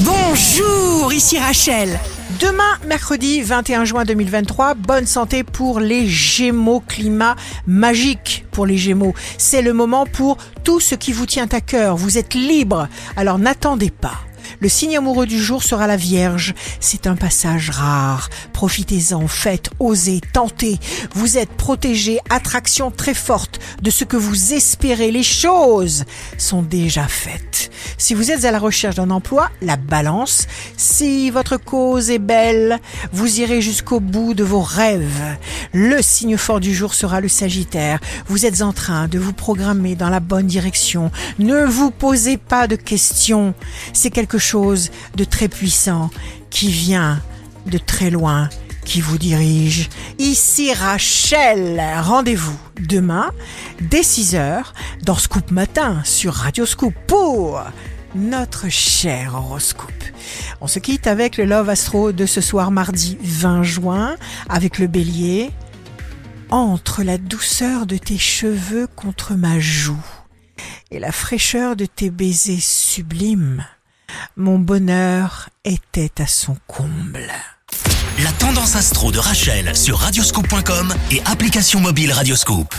Bonjour, ici Rachel. Demain, mercredi 21 juin 2023, bonne santé pour les Gémeaux, climat magique pour les Gémeaux. C'est le moment pour tout ce qui vous tient à cœur. Vous êtes libre, alors n'attendez pas. Le signe amoureux du jour sera la Vierge. C'est un passage rare. Profitez-en, faites, osez, tentez. Vous êtes protégé, attraction très forte de ce que vous espérez. Les choses sont déjà faites. Si vous êtes à la recherche d'un emploi, la balance. Si votre cause est belle, vous irez jusqu'au bout de vos rêves. Le signe fort du jour sera le Sagittaire. Vous êtes en train de vous programmer dans la bonne direction. Ne vous posez pas de questions. C'est quelque chose de très puissant qui vient de très loin qui vous dirige. Ici Rachel. Rendez-vous demain dès 6h dans Scoop Matin sur Radio Scoop pour notre cher horoscope. On se quitte avec le Love Astro de ce soir mardi 20 juin avec le bélier. Entre la douceur de tes cheveux contre ma joue et la fraîcheur de tes baisers sublimes, mon bonheur était à son comble. La tendance astro de Rachel sur radioscope.com et application mobile Radioscope.